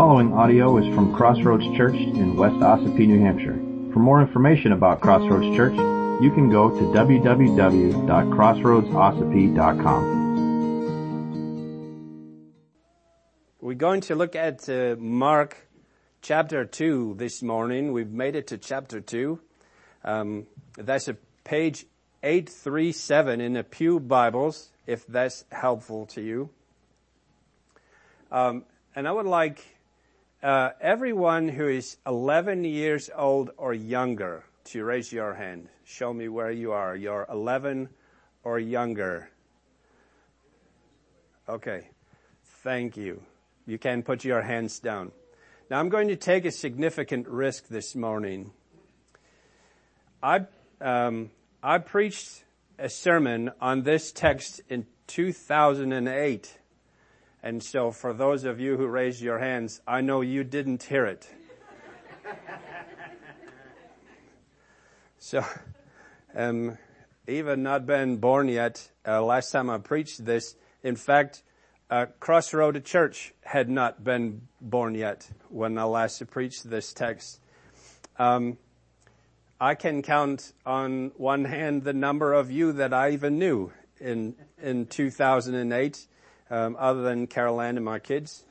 following audio is from Crossroads Church in West Ossipee, New Hampshire. For more information about Crossroads Church, you can go to www.crossroadsossipee.com. We're going to look at uh, Mark chapter 2 this morning. We've made it to chapter 2. Um, that's a page 837 in the Pew Bibles, if that's helpful to you. Um, and I would like uh, everyone who is 11 years old or younger to raise your hand. Show me where you are. You're 11 or younger. Okay. Thank you. You can put your hands down. Now I'm going to take a significant risk this morning. I, um, I preached a sermon on this text in 2008. And so for those of you who raised your hands, I know you didn't hear it. so, um, even not been born yet, uh, last time I preached this, in fact, uh, Crossroad Church had not been born yet when I last preached this text. Um, I can count on one hand the number of you that I even knew in in 2008 um, other than Caroline and my kids,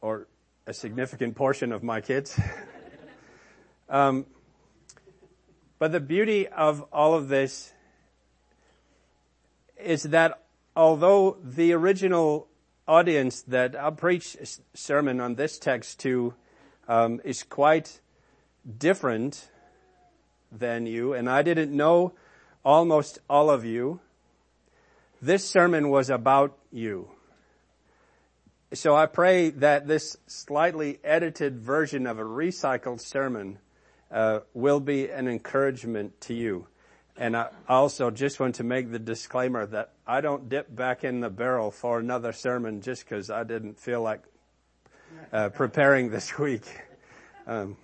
or a significant portion of my kids. um, but the beauty of all of this is that although the original audience that I preach a sermon on this text to um, is quite different than you, and I didn't know almost all of you, this sermon was about you. So I pray that this slightly edited version of a recycled sermon uh, will be an encouragement to you. And I also just want to make the disclaimer that I don't dip back in the barrel for another sermon just because I didn't feel like uh, preparing this week. Um,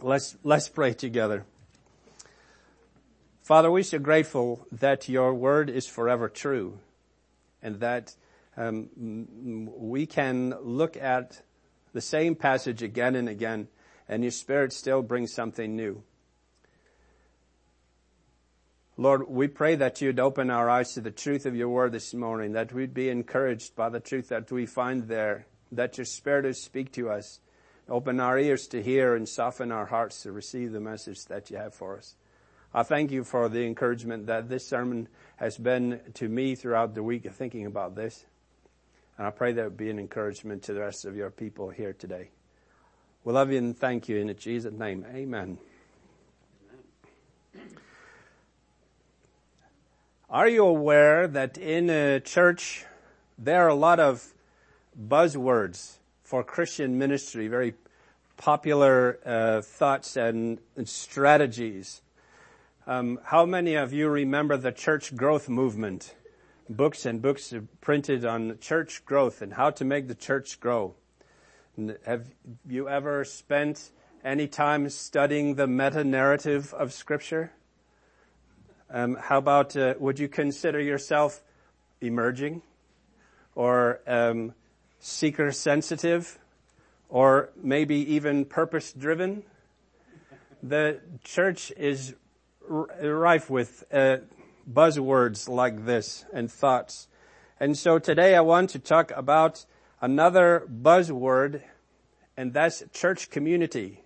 let's let's pray together. Father, we're so grateful that your word is forever true, and that Um, we can look at the same passage again and again, and your Spirit still brings something new. Lord, we pray that you'd open our eyes to the truth of your word this morning, that we'd be encouraged by the truth that we find there, that your Spirit would speak to us. Open our ears to hear and soften our hearts to receive the message that you have for us. I thank you for the encouragement that this sermon has been to me throughout the week of thinking about this. And I pray that would be an encouragement to the rest of your people here today. We love you and thank you in Jesus' name. Amen. Are you aware that in a church there are a lot of buzzwords for Christian ministry, very popular uh, thoughts and, and strategies? Um, how many of you remember the church growth movement? Books and books printed on church growth and how to make the church grow. Have you ever spent any time studying the meta narrative of Scripture? Um, how about uh, would you consider yourself emerging, or um, seeker sensitive, or maybe even purpose driven? The church is rife with uh, buzzwords like this and thoughts. And so today I want to talk about another buzzword, and that's church community.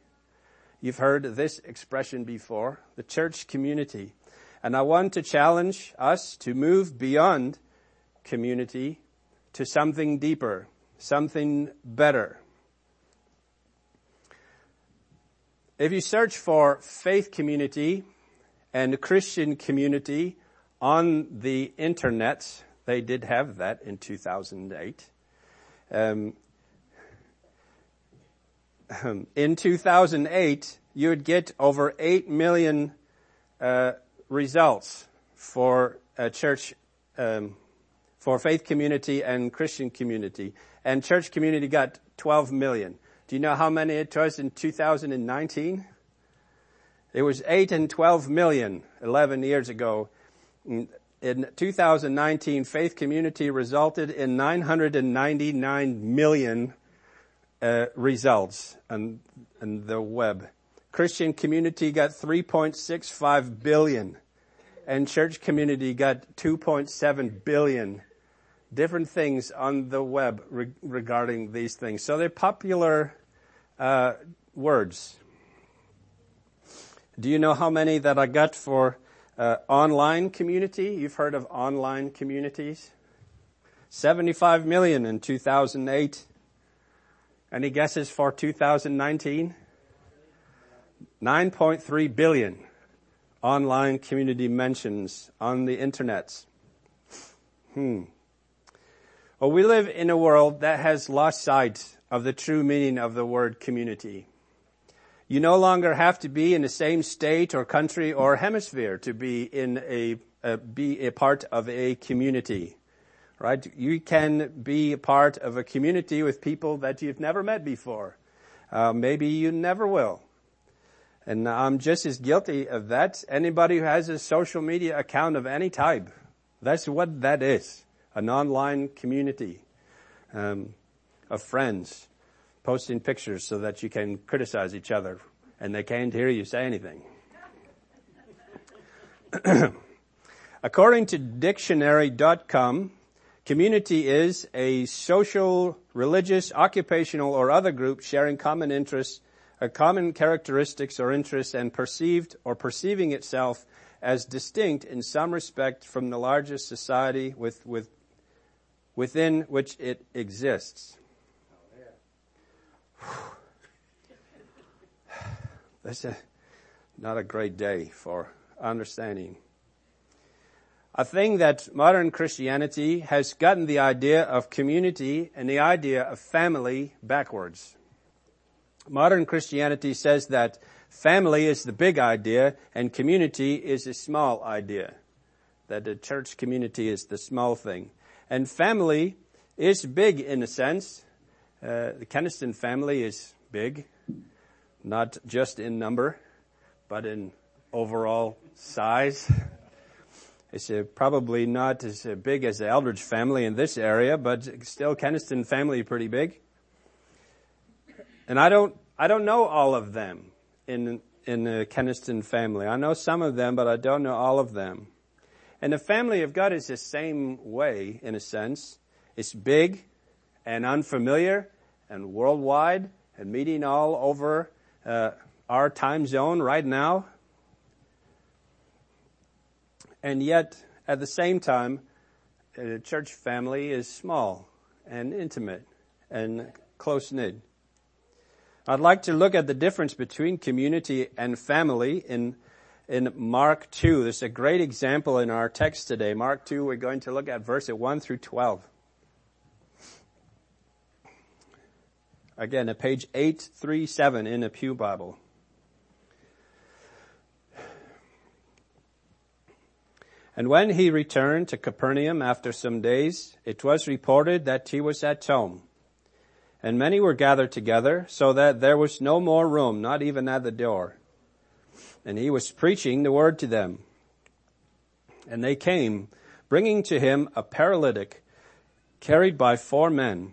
You've heard this expression before, the church community. And I want to challenge us to move beyond community to something deeper, something better. If you search for faith community and Christian community, on the internet, they did have that in 2008. Um, in 2008, you would get over 8 million uh, results for a church, um, for faith community and Christian community. And church community got 12 million. Do you know how many it was in 2019? It was 8 and 12 million 11 years ago in 2019, Faith Community resulted in 999 million uh, results on, on the web. Christian community got 3.65 billion and church community got 2.7 billion different things on the web re- regarding these things. So they're popular uh, words. Do you know how many that I got for uh, online community? You've heard of online communities? 75 million in 2008. Any guesses for 2019? 9.3 billion online community mentions on the internet. Hmm. Well, we live in a world that has lost sight of the true meaning of the word community. You no longer have to be in the same state or country or hemisphere to be in a, be a part of a community. Right? You can be a part of a community with people that you've never met before. Uh, maybe you never will. And I'm just as guilty of that. Anybody who has a social media account of any type, that's what that is an online community um, of friends posting pictures so that you can criticize each other and they can't hear you say anything. According to dictionary.com, community is a social, religious, occupational, or other group sharing common interests, common characteristics or interests and perceived or perceiving itself as distinct in some respect from the largest society with, with within which it exists. That's a, not a great day for understanding. I think that modern Christianity has gotten the idea of community and the idea of family backwards. Modern Christianity says that family is the big idea and community is a small idea. That the church community is the small thing. And family is big in a sense. Uh, the Keniston family is big, not just in number, but in overall size. It's uh, probably not as uh, big as the Eldridge family in this area, but still Keniston family pretty big. And I don't, I don't know all of them in, in the Keniston family. I know some of them, but I don't know all of them. And the family of God is the same way, in a sense. It's big and unfamiliar and worldwide and meeting all over uh, our time zone right now. And yet, at the same time, the church family is small and intimate and close knit. I'd like to look at the difference between community and family in in Mark 2. There's a great example in our text today. Mark 2, we're going to look at verses 1 through 12. Again, at page 837 in the Pew Bible. And when he returned to Capernaum after some days, it was reported that he was at home. And many were gathered together, so that there was no more room, not even at the door and he was preaching the word to them. And they came, bringing to him a paralytic carried by four men.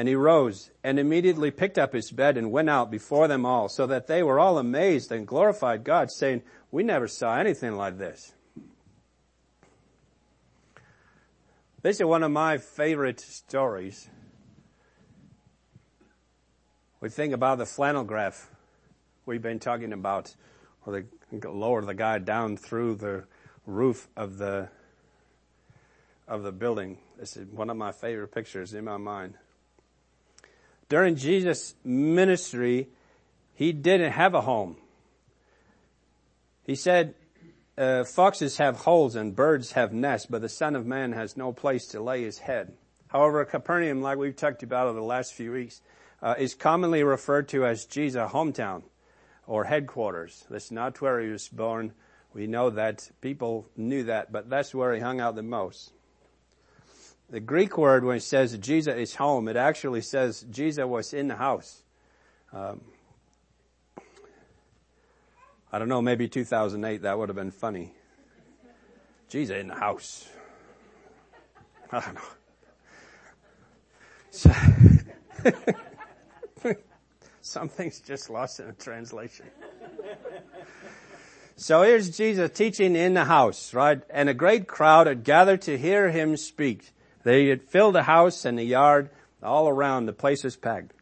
And he rose and immediately picked up his bed and went out before them all, so that they were all amazed and glorified God, saying, We never saw anything like this. This is one of my favorite stories We think about the flannel graph we've been talking about, where they lower the guy down through the roof of the of the building. This is one of my favorite pictures in my mind. During Jesus' ministry, he didn't have a home. He said, uh, foxes have holes and birds have nests, but the son of man has no place to lay his head. However, Capernaum, like we've talked about over the last few weeks, uh, is commonly referred to as Jesus' hometown or headquarters. That's not where he was born. We know that people knew that, but that's where he hung out the most. The Greek word when it says Jesus is home, it actually says Jesus was in the house. Um, I don't know, maybe 2008 that would have been funny. Jesus in the house. I don't know. So Something's just lost in a translation. so here's Jesus teaching in the house, right? And a great crowd had gathered to hear him speak. They had filled the house and the yard all around. The place was packed.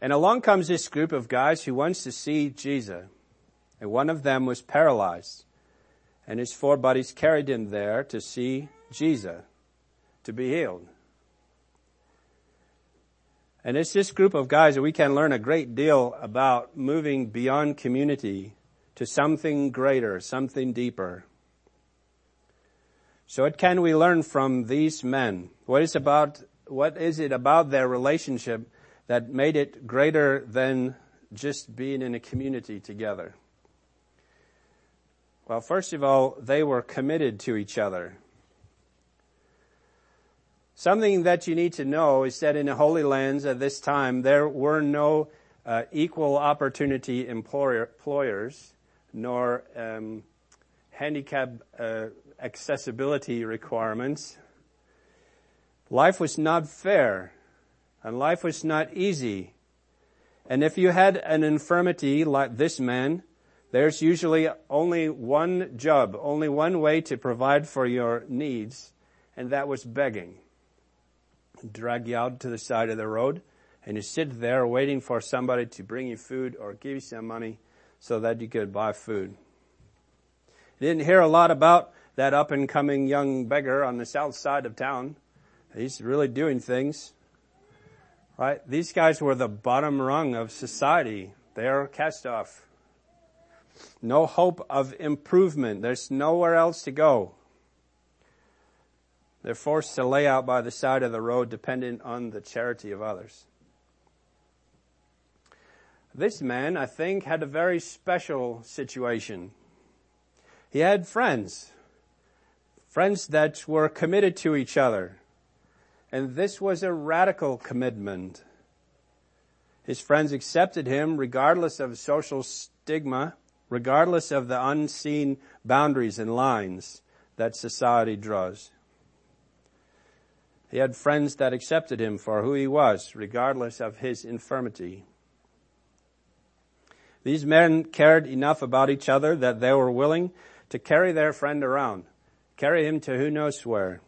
And along comes this group of guys who wants to see Jesus. And one of them was paralyzed. And his four buddies carried him there to see Jesus, to be healed. And it's this group of guys that we can learn a great deal about moving beyond community to something greater, something deeper. So what can we learn from these men? What is about, what is it about their relationship that made it greater than just being in a community together? Well, first of all, they were committed to each other. Something that you need to know is that in the Holy Lands at this time, there were no uh, equal opportunity employer, employers, nor um, handicap uh, accessibility requirements. Life was not fair, and life was not easy. And if you had an infirmity like this man, there's usually only one job, only one way to provide for your needs, and that was begging drag you out to the side of the road and you sit there waiting for somebody to bring you food or give you some money so that you could buy food. You didn't hear a lot about that up and coming young beggar on the south side of town. He's really doing things. Right? These guys were the bottom rung of society. They're cast off. No hope of improvement. There's nowhere else to go. They're forced to lay out by the side of the road dependent on the charity of others. This man, I think, had a very special situation. He had friends. Friends that were committed to each other. And this was a radical commitment. His friends accepted him regardless of social stigma, regardless of the unseen boundaries and lines that society draws. He had friends that accepted him for who he was, regardless of his infirmity. These men cared enough about each other that they were willing to carry their friend around, carry him to who knows where.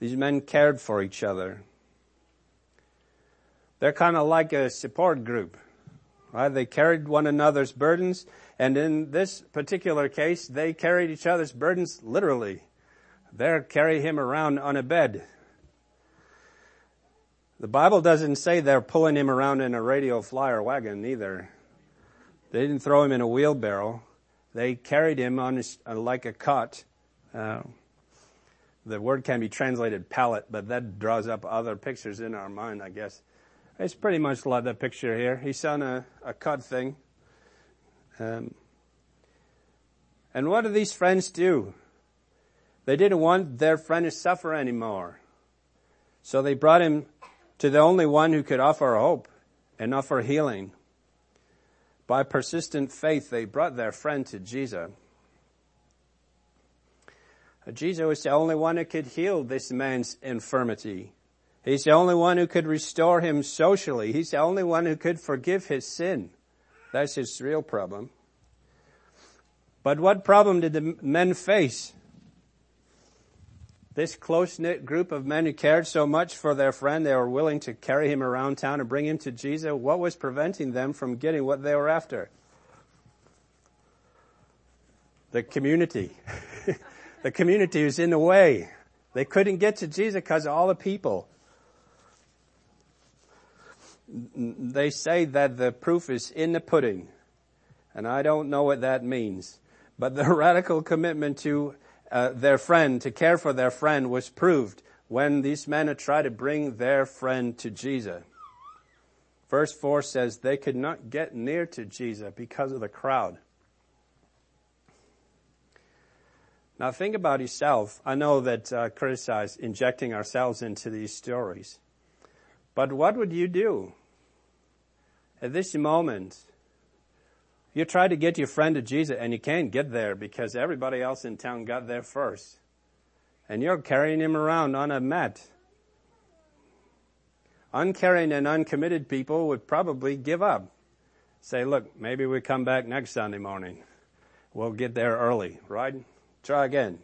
These men cared for each other. They're kind of like a support group, right? They carried one another's burdens, and in this particular case, they carried each other's burdens literally. There, carry him around on a bed. The Bible doesn't say they're pulling him around in a radio flyer wagon either. They didn't throw him in a wheelbarrow. They carried him on his, uh, like a cot. Uh, the word can be translated pallet, but that draws up other pictures in our mind, I guess. It's pretty much like the picture here. He's on a, a cot thing. Um, and what do these friends do? They didn't want their friend to suffer anymore. So they brought him to the only one who could offer hope and offer healing. By persistent faith, they brought their friend to Jesus. Jesus was the only one who could heal this man's infirmity. He's the only one who could restore him socially. He's the only one who could forgive his sin. That's his real problem. But what problem did the men face? This close-knit group of men who cared so much for their friend, they were willing to carry him around town and bring him to Jesus. What was preventing them from getting what they were after? The community. the community was in the way. They couldn't get to Jesus because of all the people. They say that the proof is in the pudding. And I don't know what that means. But the radical commitment to uh, their friend, to care for their friend was proved when these men had tried to bring their friend to Jesus. Verse 4 says they could not get near to Jesus because of the crowd. Now think about yourself. I know that uh, criticize injecting ourselves into these stories. But what would you do at this moment? You try to get your friend to Jesus and you can't get there because everybody else in town got there first. And you're carrying him around on a mat. Uncaring and uncommitted people would probably give up. Say, look, maybe we come back next Sunday morning. We'll get there early, right? Try again.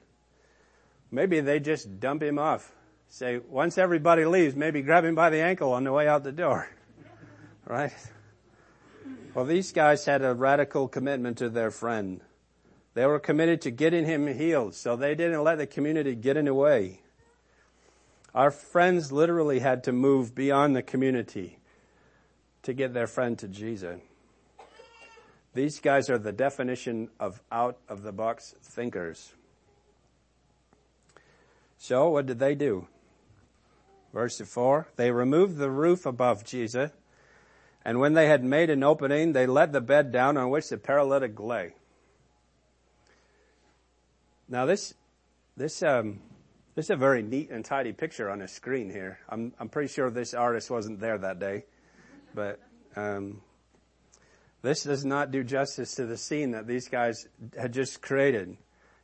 Maybe they just dump him off. Say, once everybody leaves, maybe grab him by the ankle on the way out the door. Right? Well, these guys had a radical commitment to their friend. They were committed to getting him healed, so they didn't let the community get in the way. Our friends literally had to move beyond the community to get their friend to Jesus. These guys are the definition of out of the box thinkers. So what did they do? Verse 4, they removed the roof above Jesus, and when they had made an opening, they let the bed down on which the paralytic lay. Now this, this, um, this is a very neat and tidy picture on a screen here. I'm, I'm pretty sure this artist wasn't there that day, but um, this does not do justice to the scene that these guys had just created.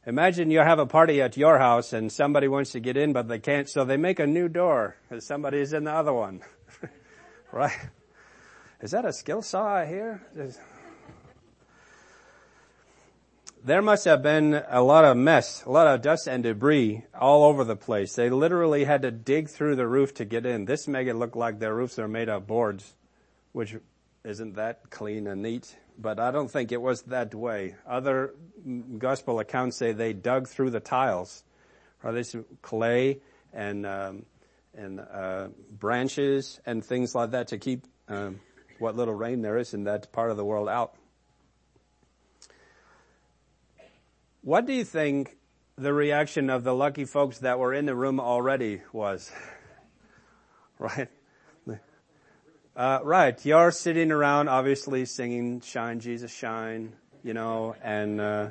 Imagine you have a party at your house and somebody wants to get in but they can't, so they make a new door somebody is in the other one. right? Is that a skill saw I hear? There must have been a lot of mess, a lot of dust and debris all over the place. They literally had to dig through the roof to get in. This make it look like their roofs are made of boards, which isn't that clean and neat? But I don't think it was that way. Other gospel accounts say they dug through the tiles, or this clay and um, and uh, branches and things like that to keep um, what little rain there is in that part of the world out. What do you think the reaction of the lucky folks that were in the room already was? right? Uh, right. You're sitting around, obviously singing "Shine, Jesus, Shine," you know, and uh,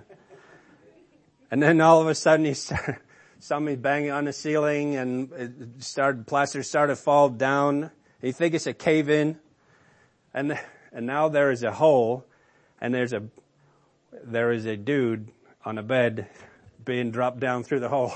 and then all of a sudden he started, somebody banging on the ceiling, and it started plaster started to fall down. You think it's a cave in, and and now there is a hole, and there's a there is a dude on a bed being dropped down through the hole.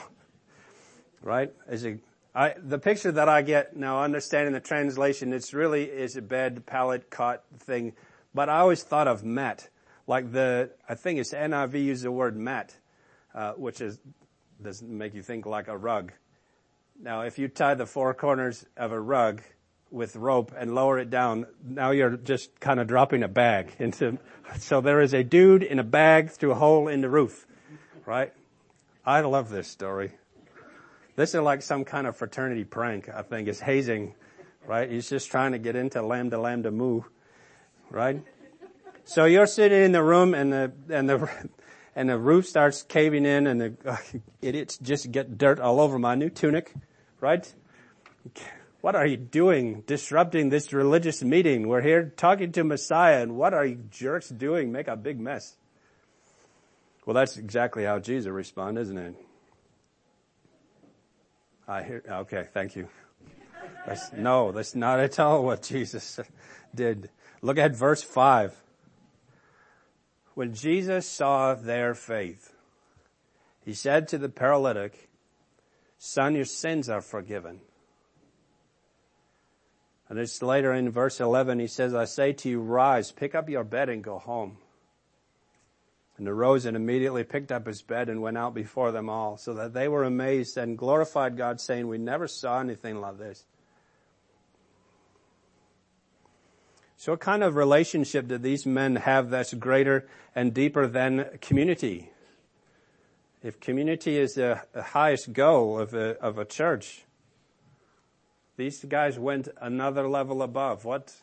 Right? Is it I, the picture that I get now, understanding the translation, it's really is a bed, pallet, cot thing. But I always thought of mat, like the, I think it's NIV uses the word mat, uh, which is, doesn't make you think like a rug. Now, if you tie the four corners of a rug with rope and lower it down, now you're just kind of dropping a bag into, so there is a dude in a bag through a hole in the roof, right? I love this story. This is like some kind of fraternity prank, I think. It's hazing, right? He's just trying to get into lambda lambda mu, right? So you're sitting in the room and the, and the, and the roof starts caving in and the uh, idiots just get dirt all over my new tunic, right? What are you doing disrupting this religious meeting? We're here talking to Messiah and what are you jerks doing? Make a big mess. Well, that's exactly how Jesus responded, isn't it? I hear, okay, thank you. That's, no, that's not at all what Jesus did. Look at verse 5. When Jesus saw their faith, he said to the paralytic, son, your sins are forgiven. And it's later in verse 11, he says, I say to you, rise, pick up your bed and go home. and arose and immediately picked up his bed and went out before them all, so that they were amazed and glorified God, saying, We never saw anything like this. So what kind of relationship do these men have that's greater and deeper than community? If community is the, highest goal of a, of a church, these guys went another level above. What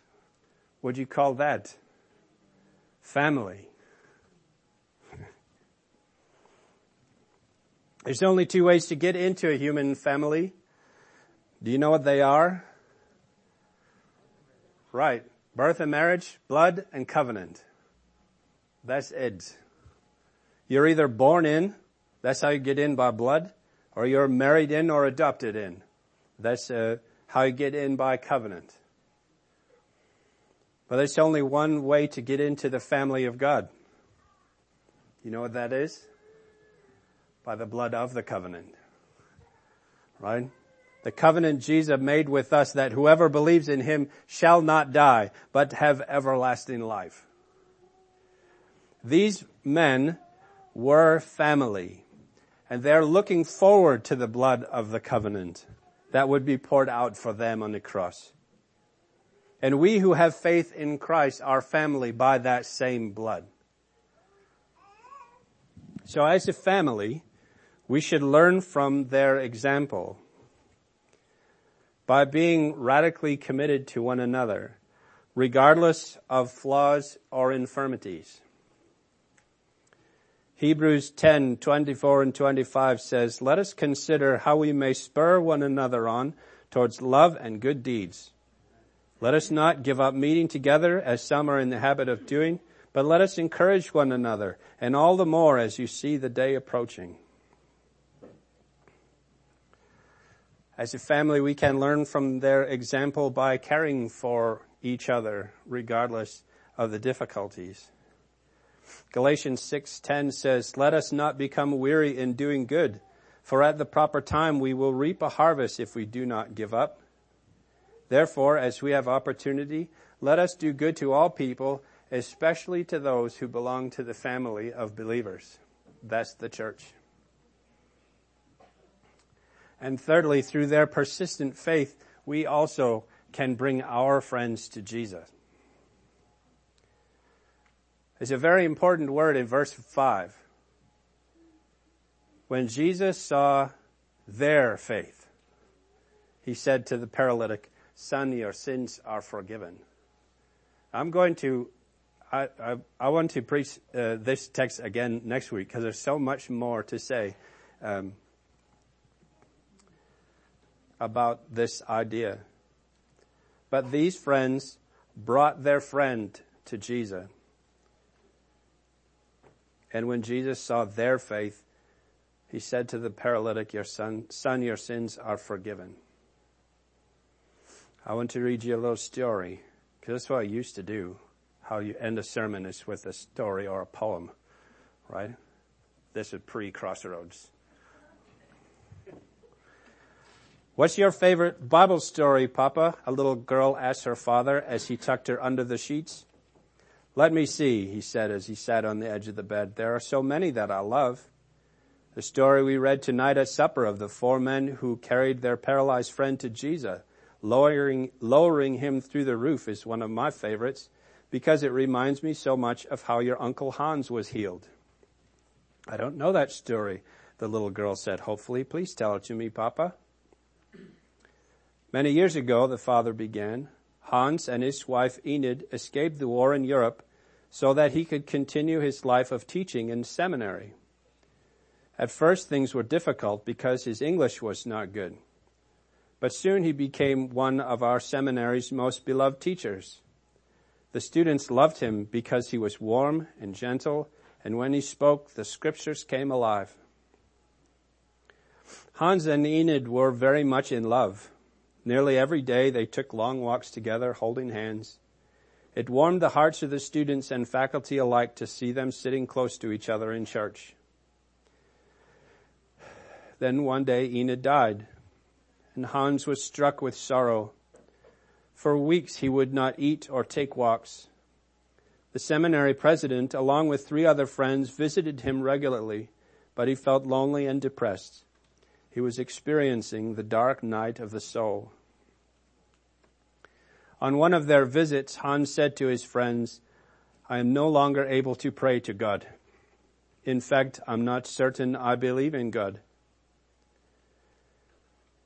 would you call that? Family. There's only two ways to get into a human family. Do you know what they are? Right. Birth and marriage, blood and covenant. That's it. You're either born in, that's how you get in by blood, or you're married in or adopted in. That's uh, how you get in by covenant. But there's only one way to get into the family of God. You know what that is? By the blood of the covenant. Right? the covenant Jesus made with us that whoever believes in him shall not die, but have everlasting life. These men were family, and they're looking forward to the blood of the covenant that would be poured out for them on the cross. And we who have faith in Christ are family by that same blood. So as a family, we should learn from their example by being radically committed to one another, regardless of flaws or infirmities. Hebrews 10, 24 and 25 says, Let us consider how we may spur one another on towards love and good deeds. Let us not give up meeting together as some are in the habit of doing, but let us encourage one another, and all the more as you see the day approaching. As a family, we can learn from their example by caring for each other regardless of the difficulties. Galatians 6:10 says, "Let us not become weary in doing good, for at the proper time we will reap a harvest if we do not give up." Therefore, as we have opportunity, let us do good to all people, especially to those who belong to the family of believers. That's the church. And thirdly, through their persistent faith, we also can bring our friends to Jesus. There's a very important word in verse 5. When Jesus saw their faith, he said to the paralytic, Son, your sins are forgiven. I'm going to, I, I, I want to preach uh, this text again next week because there's so much more to say. Um, about this idea. But these friends brought their friend to Jesus. And when Jesus saw their faith, he said to the paralytic, your son, son, your sins are forgiven. I want to read you a little story, because that's what I used to do. How you end a sermon is with a story or a poem, right? This is pre-crossroads. What's your favorite Bible story, Papa? A little girl asked her father as he tucked her under the sheets. Let me see, he said as he sat on the edge of the bed. There are so many that I love. The story we read tonight at supper of the four men who carried their paralyzed friend to Jesus, lowering, lowering him through the roof is one of my favorites because it reminds me so much of how your Uncle Hans was healed. I don't know that story, the little girl said hopefully. Please tell it to me, Papa. Many years ago, the father began, Hans and his wife Enid escaped the war in Europe so that he could continue his life of teaching in seminary. At first things were difficult because his English was not good. But soon he became one of our seminary's most beloved teachers. The students loved him because he was warm and gentle, and when he spoke, the scriptures came alive. Hans and Enid were very much in love. Nearly every day they took long walks together, holding hands. It warmed the hearts of the students and faculty alike to see them sitting close to each other in church. Then one day Enid died, and Hans was struck with sorrow. For weeks he would not eat or take walks. The seminary president, along with three other friends, visited him regularly, but he felt lonely and depressed. He was experiencing the dark night of the soul. On one of their visits, Hans said to his friends, I am no longer able to pray to God. In fact, I'm not certain I believe in God.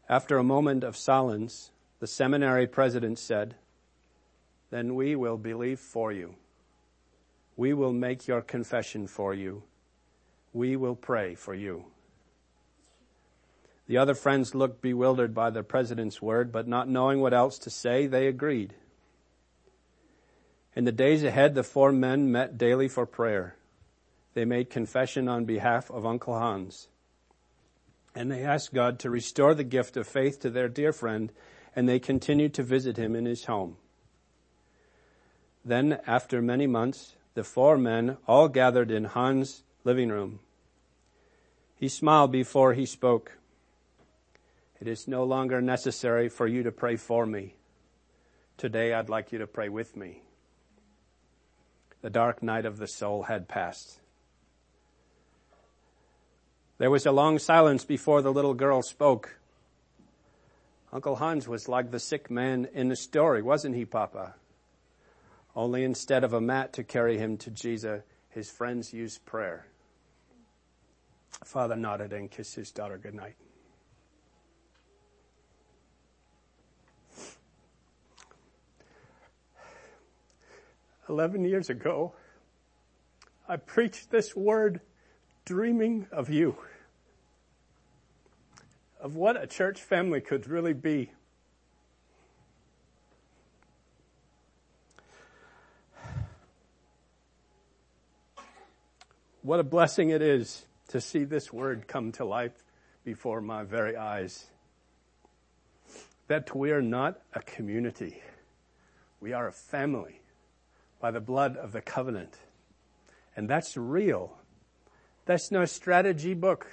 After a moment of silence, the seminary president said, Then we will believe for you. We will make your confession for you. We will pray for you. The other friends looked bewildered by the president's word, but not knowing what else to say, they agreed. In the days ahead, the four men met daily for prayer. They made confession on behalf of Uncle Hans. And they asked God to restore the gift of faith to their dear friend, and they continued to visit him in his home. Then, after many months, the four men all gathered in Hans' living room. He smiled before he spoke. It is no longer necessary for you to pray for me. Today I'd like you to pray with me. The dark night of the soul had passed. There was a long silence before the little girl spoke. Uncle Hans was like the sick man in the story, wasn't he, Papa? Only instead of a mat to carry him to Jesus, his friends used prayer. Father nodded and kissed his daughter goodnight. Eleven years ago, I preached this word dreaming of you, of what a church family could really be. What a blessing it is to see this word come to life before my very eyes. That we are not a community. We are a family by the blood of the covenant. And that's real. That's no strategy book.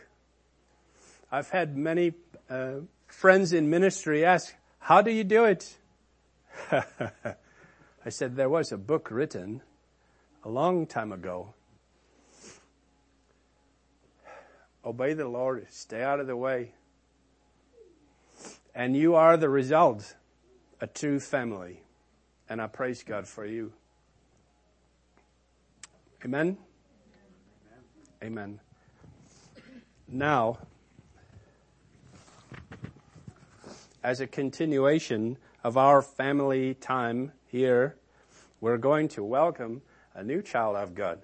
I've had many uh, friends in ministry ask, how do you do it? I said, there was a book written a long time ago Obey the Lord. Stay out of the way. And you are the result, a true family. And I praise God for you. Amen? Amen. Now, as a continuation of our family time here, we're going to welcome a new child of God.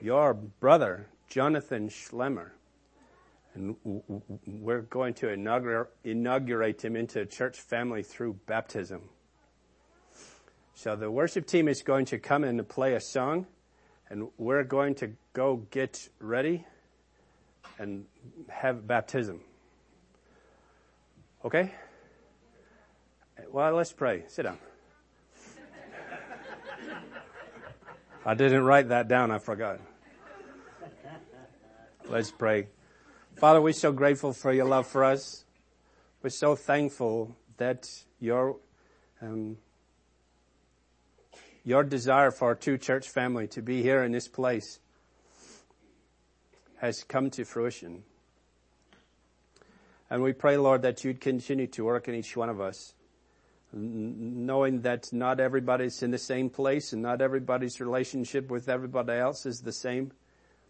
Your brother, Jonathan Schlemmer. And we're going to inaugurate him into a church family through baptism. So the worship team is going to come and play a song, and we're going to go get ready and have baptism. Okay? Well, let's pray. Sit down. I didn't write that down, I forgot. Let's pray. Father, we're so grateful for your love for us. We're so thankful that your um, your desire for our two church family to be here in this place has come to fruition. And we pray, Lord, that you'd continue to work in each one of us, knowing that not everybody's in the same place and not everybody's relationship with everybody else is the same.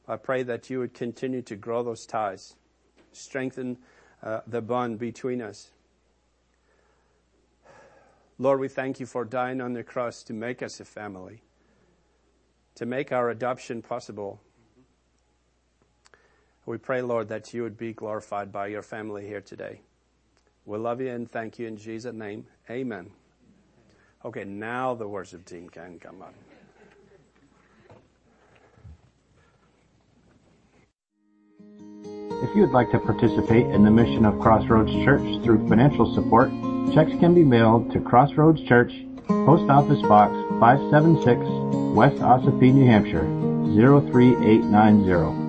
I pray that you would continue to grow those ties, strengthen uh, the bond between us. Lord, we thank you for dying on the cross to make us a family, to make our adoption possible. We pray, Lord, that you would be glorified by your family here today. We love you and thank you in Jesus' name. Amen. Okay, now the worship team can come up. If you would like to participate in the mission of Crossroads Church through financial support, checks can be mailed to Crossroads Church, Post Office Box 576, West Ossipee, New Hampshire 03890.